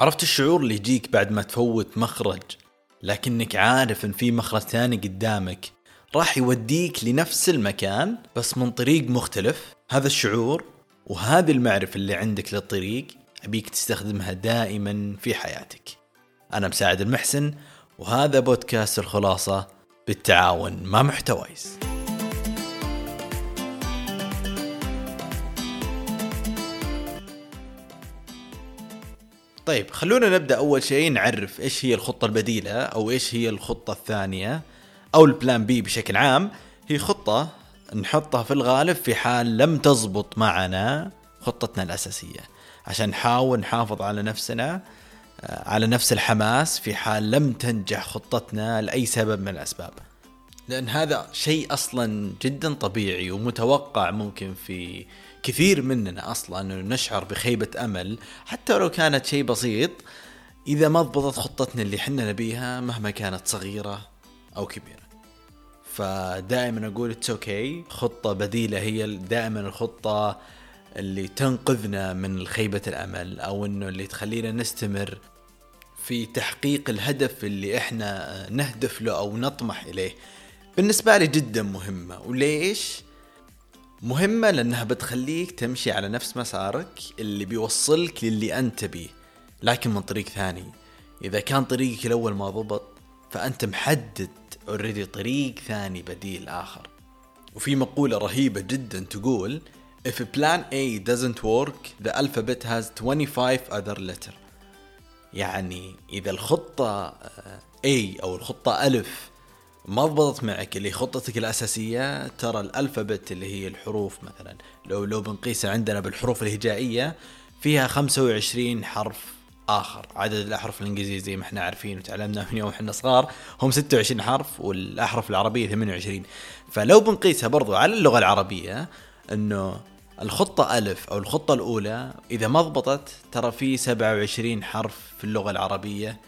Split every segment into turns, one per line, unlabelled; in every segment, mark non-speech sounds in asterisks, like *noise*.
عرفت الشعور اللي يجيك بعد ما تفوت مخرج؟ لكنك عارف إن في مخرج ثاني قدامك راح يوديك لنفس المكان بس من طريق مختلف. هذا الشعور وهذه المعرفة اللي عندك للطريق أبيك تستخدمها دائما في حياتك. أنا مساعد المحسن وهذا بودكاست الخلاصة. بالتعاون مع محتويس. طيب خلونا نبدأ أول شيء نعرف إيش هي الخطة البديلة أو إيش هي الخطة الثانية أو البلان بي بشكل عام. هي خطة نحطها في الغالب في حال لم تزبط معنا خطتنا الأساسية عشان نحاول نحافظ على نفسنا آه، على نفس الحماس في حال لم تنجح خطتنا لأي سبب من الأسباب. لأن هذا شيء أصلا جدا طبيعي ومتوقع ممكن في كثير مننا أصلا أنه نشعر بخيبة أمل. حتى لو كانت شيء بسيط إذا ما ضبطت خطتنا اللي حنا نبيها مهما كانت صغيرة أو كبيرة. فدائما أقول it's okay. خطة بديلة هي دائما الخطة اللي تنقذنا من خيبة الأمل أو إنه اللي تخلينا نستمر في تحقيق الهدف اللي إحنا نهدف له أو نطمح إليه. بالنسبة لي جدا مهمة. وليش؟ مهمة لأنها بتخليك تمشي على نفس مسارك اللي بيوصلك للي أنت بيه لكن من طريق ثاني. إذا كان طريقك الأول ما ضبط فأنت محدد اوريدي طريق ثاني بديل آخر. وفي مقولة رهيبة جدا تقول If plan A doesn't work the alphabet has 25 other letter يعني إذا الخطة A أو الخطة ألف ما ضبطت معك اللي خطتك الأساسية؟ ترى الألفابت اللي هي الحروف مثلا لو لو بنقيسها عندنا بالحروف الهجائية فيها 25 حرف آخر. عدد الأحرف الإنجليزية زي ما إحنا عارفين وتعلمنا من يوم إحنا صغار هم 26 حرف والأحرف العربية 28 فلو بنقيسها برضو على اللغة العربية إنه الخطة ألف أو الخطة الأولى إذا ما ضبطت ترى في 27 حرف في اللغة العربية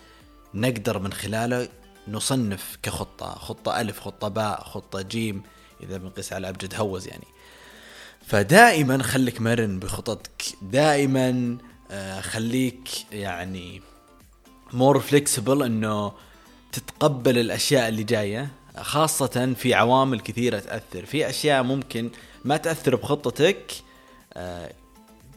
نقدر من خلاله نصنف كخطة خطة ألف خطة باء خطة جيم إذا بنقيس على أبجد هوز يعني. فدائما خليك مرن بخططك. دائما آه، خليك يعني more flexible إنه تتقبل الأشياء اللي جاية. خاصة في عوامل كثيرة تأثر. في أشياء ممكن ما تأثر بخطتك آه،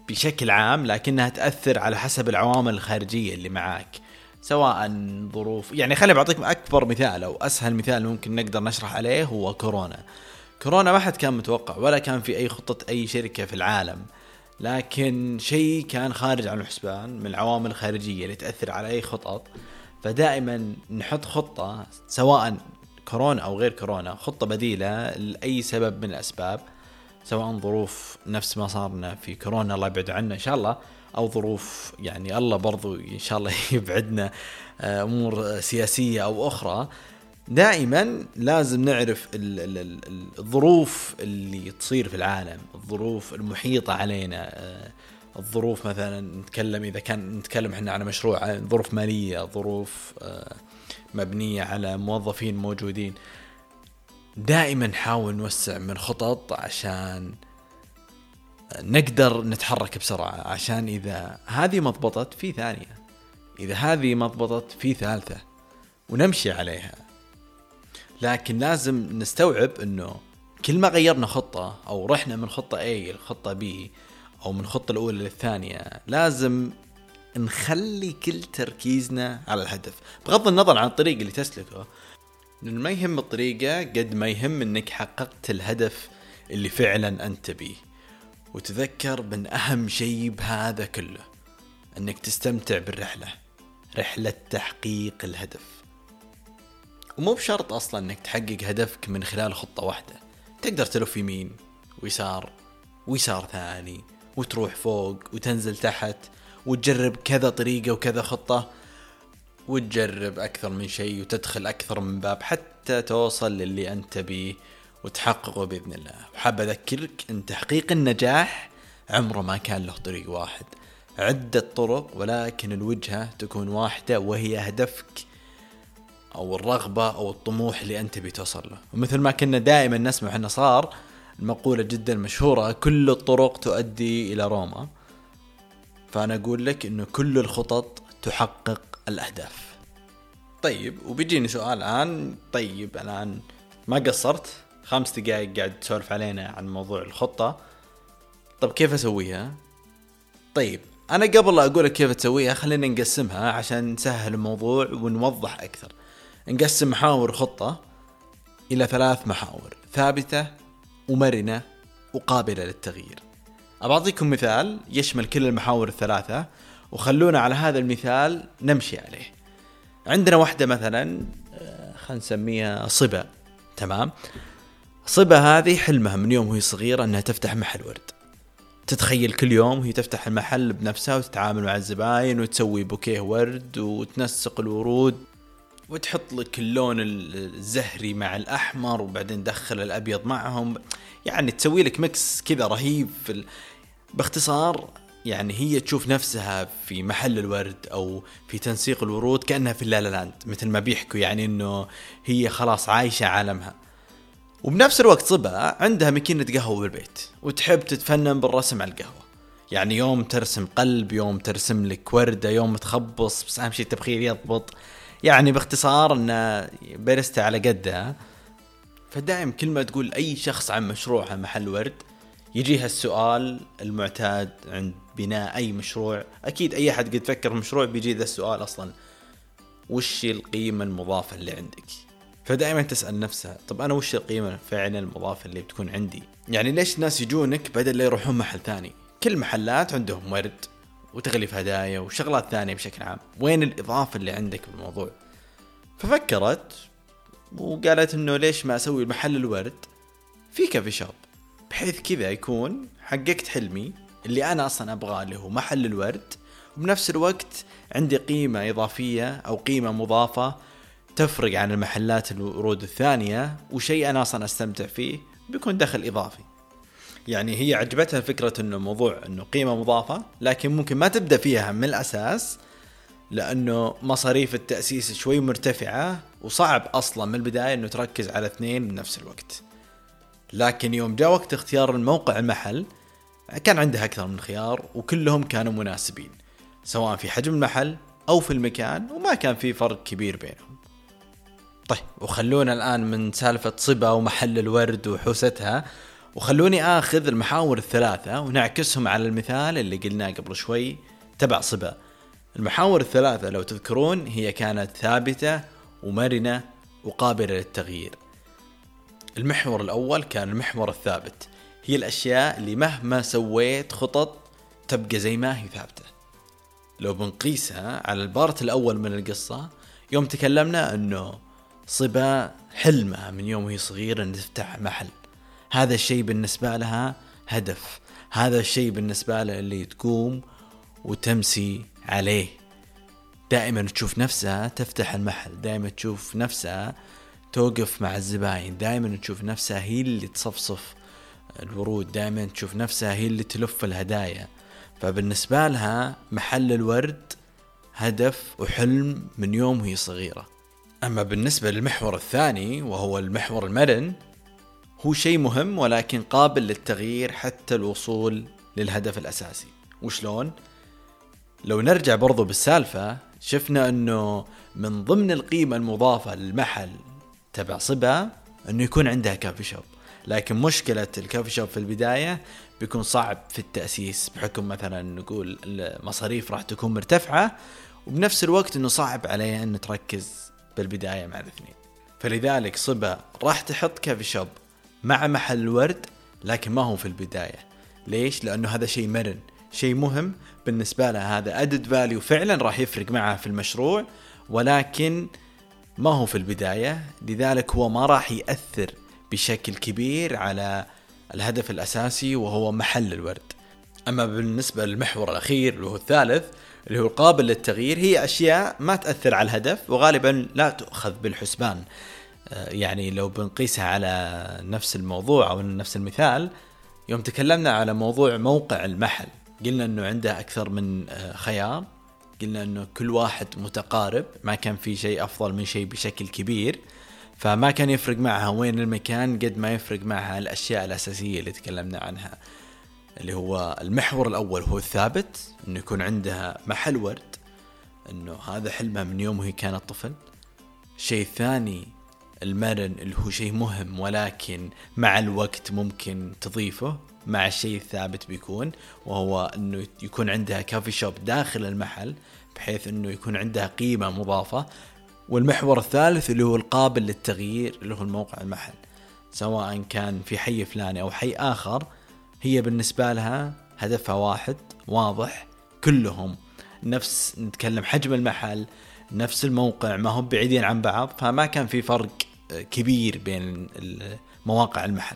بشكل عام لكنها تأثر على حسب العوامل الخارجية اللي معاك. سواء ظروف يعني خليني بعطيك أكبر مثال أو أسهل مثال ممكن نقدر نشرح عليه هو كورونا. كورونا ما حد كان متوقع ولا كان في أي خطة أي شركة في العالم. لكن شيء كان خارج عن الحسبان من العوامل الخارجية اللي تأثر على أي خطط. فدائما نحط خطة سواء كورونا أو غير كورونا خطة بديلة لأي سبب من الأسباب سواء ظروف نفس ما صارنا في كورونا الله يبعد عنا إن شاء الله. أو ظروف يعني الله برضو إن شاء الله *laughs* يبعدنا آه، أمور سياسية أو أخرى. دائما لازم نعرف الظروف اللي تصير في العالم الظروف المحيطة علينا آه، الظروف مثلا نتكلم إذا كان نتكلم إحنا على مشروع ظروف مالية ظروف آه، مبنية على موظفين موجودين. دائما نحاول نوسع من خطط عشان نقدر نتحرك بسرعة عشان إذا هذه ما ضبطت في ثانية إذا هذه ما ضبطت في ثالثة ونمشي عليها. لكن لازم نستوعب أنه كل ما غيرنا خطة أو رحنا من خطة A لخطة B أو من الخطة الأولى للثانية لازم نخلي كل تركيزنا على الهدف. بغض النظر عن الطريق اللي تسلكه لأنه ما يهم الطريقة قد ما يهم أنك حققت الهدف اللي فعلا أنت بيه. وتذكر من أهم شيء بهذا كله أنك تستمتع بالرحلة رحلة تحقيق الهدف. ومو بشرط أصلا أنك تحقق هدفك من خلال خطة واحدة تقدر تلف يمين ويسار ويسار ثاني وتروح فوق وتنزل تحت وتجرب كذا طريقة وكذا خطة وتجرب أكثر من شيء وتدخل أكثر من باب حتى توصل للي أنت بيه. وتحققه بإذن الله. وحاب أذكرك أن تحقيق النجاح عمره ما كان له طريق واحد. عدة طرق ولكن الوجهة تكون واحدة وهي هدفك أو الرغبة أو الطموح اللي أنت بتوصل له. ومثل ما كنا دائما نسمع إحنا صار المقولة جدا مشهورة كل الطرق تؤدي إلى روما. فأنا أقول لك انه كل الخطط تحقق الأهداف. طيب وبيجيني سؤال الآن. طيب الآن ما قصرت؟ خمس دقائق قاعد تسولف علينا عن موضوع الخطة. طب كيف أسويها؟ طيب أنا قبل لا أقول لك كيف تسويها خلينا نقسمها عشان نسهل الموضوع ونوضح أكثر. نقسم محاور خطة إلى ثلاث محاور ثابتة ومرنة وقابلة للتغيير. أبعطيكم مثال يشمل كل المحاور الثلاثة وخلونا على هذا المثال نمشي عليه. عندنا واحدة مثلا آه، خلينا نسميها صبا تمام؟ صبا هذه حلمها من يوم وهي صغيرة إنها تفتح محل ورد. تتخيل كل يوم وهي تفتح المحل بنفسها وتتعامل مع الزباين وتسوي بوكيه ورد وتنسق الورود وتحط لك اللون الزهري مع الأحمر وبعدين تدخل الأبيض معهم. يعني تسوي لك ميكس كذا رهيب في ال... باختصار يعني هي تشوف نفسها في محل الورد أو في تنسيق الورود كأنها في اللالا لاند مثل ما بيحكوا يعني إنه هي خلاص عايشة عالمها. وبنفس الوقت صبا عندها ماكينة قهوة بالبيت وتحب تتفنن بالرسم على القهوة. يعني يوم ترسم قلب يوم ترسم لك وردة يوم تخبص بس أهم شيء التبخير يضبط. يعني باختصار أن باريستا على قدها فدائم كل ما تقول أي شخص عن مشروعها محل ورد يجيها السؤال المعتاد عند بناء أي مشروع. أكيد أي أحد قد فكر مشروع بيجي ذا السؤال أصلا وش القيمة المضافة اللي عندك؟ فدائما تسأل نفسها طب أنا وش القيمة فعلا المضافة اللي بتكون عندي؟ يعني ليش الناس يجونك بدل لا يروحون محل ثاني؟ كل محلات عندهم ورد وتغليف هدايا وشغلات ثانية بشكل عام. وين الإضافة اللي عندك بالموضوع؟ ففكرت وقالت إنه ليش ما أسوي محل الورد في كافي شوب؟ بحيث كذا يكون حققت حلمي اللي أنا أصلا أبغاه اللي هو محل الورد. وبنفس الوقت عندي قيمة إضافية أو قيمة مضافة تفرق عن المحلات الورود الثانية وشيء أنا أصلا أستمتع فيه بيكون دخل إضافي. يعني هي عجبتها فكرة أنه موضوع أنه قيمة مضافة لكن ممكن ما تبدأ فيها من الأساس لأنه مصاريف التأسيس شوي مرتفعة وصعب أصلا من البداية أنه تركز على اثنين بنفس الوقت. لكن يوم جاء وقت اختيار الموقع المحل كان عندها أكثر من خيار وكلهم كانوا مناسبين سواء في حجم المحل أو في المكان وما كان في فرق كبير بينهم. طيب وخلونا الآن من سالفة صبا ومحل الورد وحوستها. وخلوني آخذ المحاور الثلاثة ونعكسهم على المثال اللي قلناه قبل شوي تبع صبا. المحاور الثلاثة لو تذكرون هي كانت ثابتة ومرنة وقابلة للتغيير. المحور الأول كان المحور الثابت. هي الأشياء اللي مهما سويت خطط تبقى زي ما هي ثابتة. لو بنقيسها على ال part الأول من القصة يوم تكلمنا أنه صبا حلمها من يوم وهي صغيرة أن تفتح محل. هذا الشيء بالنسبة لها هدف. هذا الشيء بالنسبة لها اللي تقوم وتمسي عليه. دائما تشوف نفسها تفتح المحل دائما تشوف نفسها توقف مع الزباين دائما تشوف نفسها هي اللي تصفصف الورود دائما تشوف نفسها هي اللي تلف الهدايا. فبالنسبة لها محل الورد هدف وحلم من يوم وهي صغيرة. أما بالنسبة للمحور الثاني وهو المحور المرن هو شيء مهم ولكن قابل للتغيير حتى الوصول للهدف الأساسي وشلون؟ لو نرجع برضو بالسالفة شفنا أنه من ضمن القيمة المضافة للمحل تبع صبا أنه يكون عندها كافي شوب لكن مشكلة الكافي شوب في البداية بيكون صعب في التأسيس بحكم مثلا نقول المصاريف راح تكون مرتفعة وبنفس الوقت إنه صعب عليها إن تركز بالبداية مع الاثنين. فلذلك صبا راح تحط coffee shop مع محل ورد لكن ما هو في البداية. ليش؟ لأنه هذا شيء مرن شيء مهم. بالنسبة لها هذا added value فعلا راح يفرق معها في المشروع ولكن ما هو في البداية. لذلك هو ما راح يأثر بشكل كبير على الهدف الأساسي وهو محل الورد. أما بالنسبة للمحور الأخير اللي هو الثالث اللي هو القابل للتغيير هي أشياء ما تأثر على الهدف وغالبا لا تؤخذ بالحسبان. آه، يعني لو بنقيسها على نفس الموضوع أو نفس المثال يوم تكلمنا على موضوع موقع المحل قلنا إنه عنده أكثر من آه، خيار قلنا إنه كل واحد متقارب ما كان في شيء أفضل من شيء بشكل كبير فما كان يفرق معها وين المكان قد ما يفرق معها الأشياء الأساسية اللي تكلمنا عنها. اللي هو المحور الأول هو الثابت إنه يكون عندها محل ورد إنه هذا حلمها من يوم وهي كانت طفل. الشيء الثاني المرن اللي هو شيء مهم ولكن مع الوقت ممكن تضيفه مع الشيء الثابت بيكون وهو إنه يكون عندها كافي شوب داخل المحل بحيث إنه يكون عندها قيمة مضافة. والمحور الثالث اللي هو القابل للتغيير اللي هو الموقع المحل سواء كان في حي فلاني أو حي آخر. هي بالنسبة لها هدفها واحد واضح كلهم. نفس نتكلم حجم المحل نفس الموقع ما هم بعيدين عن بعض فما كان في فرق كبير بين مواقع المحل.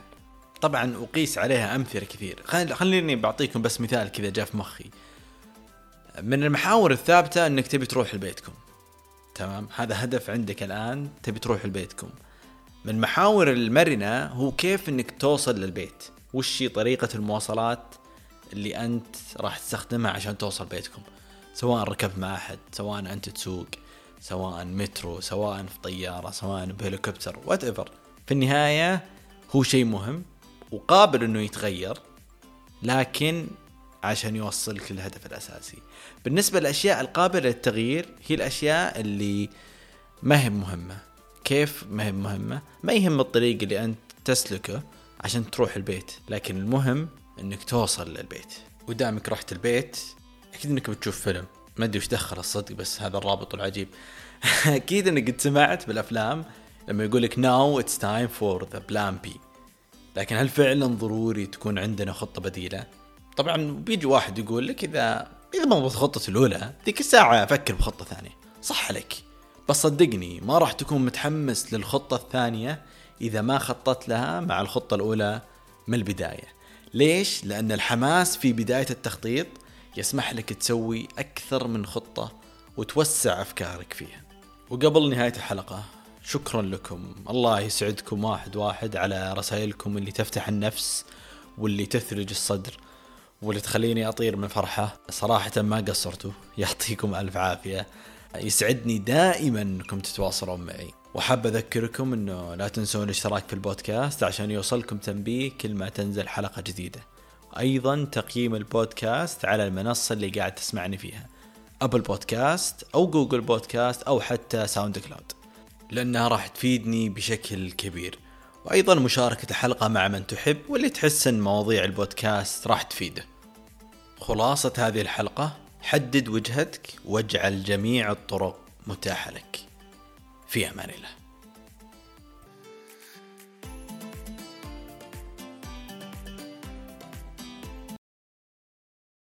طبعا أقيس عليها أمثلة كثير. خليني بعطيكم بس مثال كذا جاء في مخي. من المحاور الثابتة إنك تبي تروح لبيتكم. تمام؟ هذا هدف عندك الآن تبي تروح لبيتكم. من محاور المرنة هو كيف إنك توصل للبيت. وش هي طريقة المواصلات اللي أنت راح تستخدمها عشان توصل بيتكم؟ سواء ركبت مع احد سواء أنت تسوق سواء مترو سواء في طيارة سواء بهليكوبتر whatever في النهاية هو شيء مهم وقابل إنه يتغير لكن عشان يوصلك للهدف الأساسي. بالنسبة للأشياء القابلة للتغيير هي الأشياء اللي ما هي مهمة. كيف ما هي مهمة؟ ما يهم الطريق اللي أنت تسلكه عشان تروح البيت لكن المهم إنك توصل للبيت. ودامك رحت البيت أكيد إنك بتشوف فيلم. ما أدري وش دخل الصدق بس هذا الرابط العجيب. *laughs* أكيد إنك قد سمعت بالأفلام لما يقول لك now it's time for the plan B لكن هل فعلا ضروري تكون عندنا خطة بديلة؟ طبعا بيجي واحد يقول لك إذا إذا ما خطتي الأولى ذيك الساعة أفكر بخطة ثانية. صح عليك. بس صدقني ما راح تكون متحمس للخطة الثانية إذا ما خططت لها مع الخطة الأولى من البداية. ليش؟ لأن الحماس في بداية التخطيط يسمح لك تسوي أكثر من خطة وتوسع أفكارك فيها. وقبل نهاية الحلقة شكرا لكم. الله يسعدكم واحد واحد على رسائلكم اللي تفتح النفس واللي تثلج الصدر واللي تخليني أطير من فرحة. صراحة ما قصرتوا يعطيكم ألف عافية. يسعدني دائما أنكم تتواصلون معي. وحاب أذكركم إنه لا تنسون الاشتراك في البودكاست عشان يوصلكم تنبيه كل ما تنزل حلقة جديدة. أيضا تقييم البودكاست على المنصة اللي قاعد تسمعني فيها. Apple Podcast أو Google Podcast أو حتى SoundCloud لأنها راح تفيدني بشكل كبير. وأيضا مشاركة الحلقة مع من تحب واللي تحس إن مواضيع البودكاست راح تفيده. خلاصة هذه الحلقة حدد وجهتك واجعل جميع الطرق متاحة لك. في أمان الله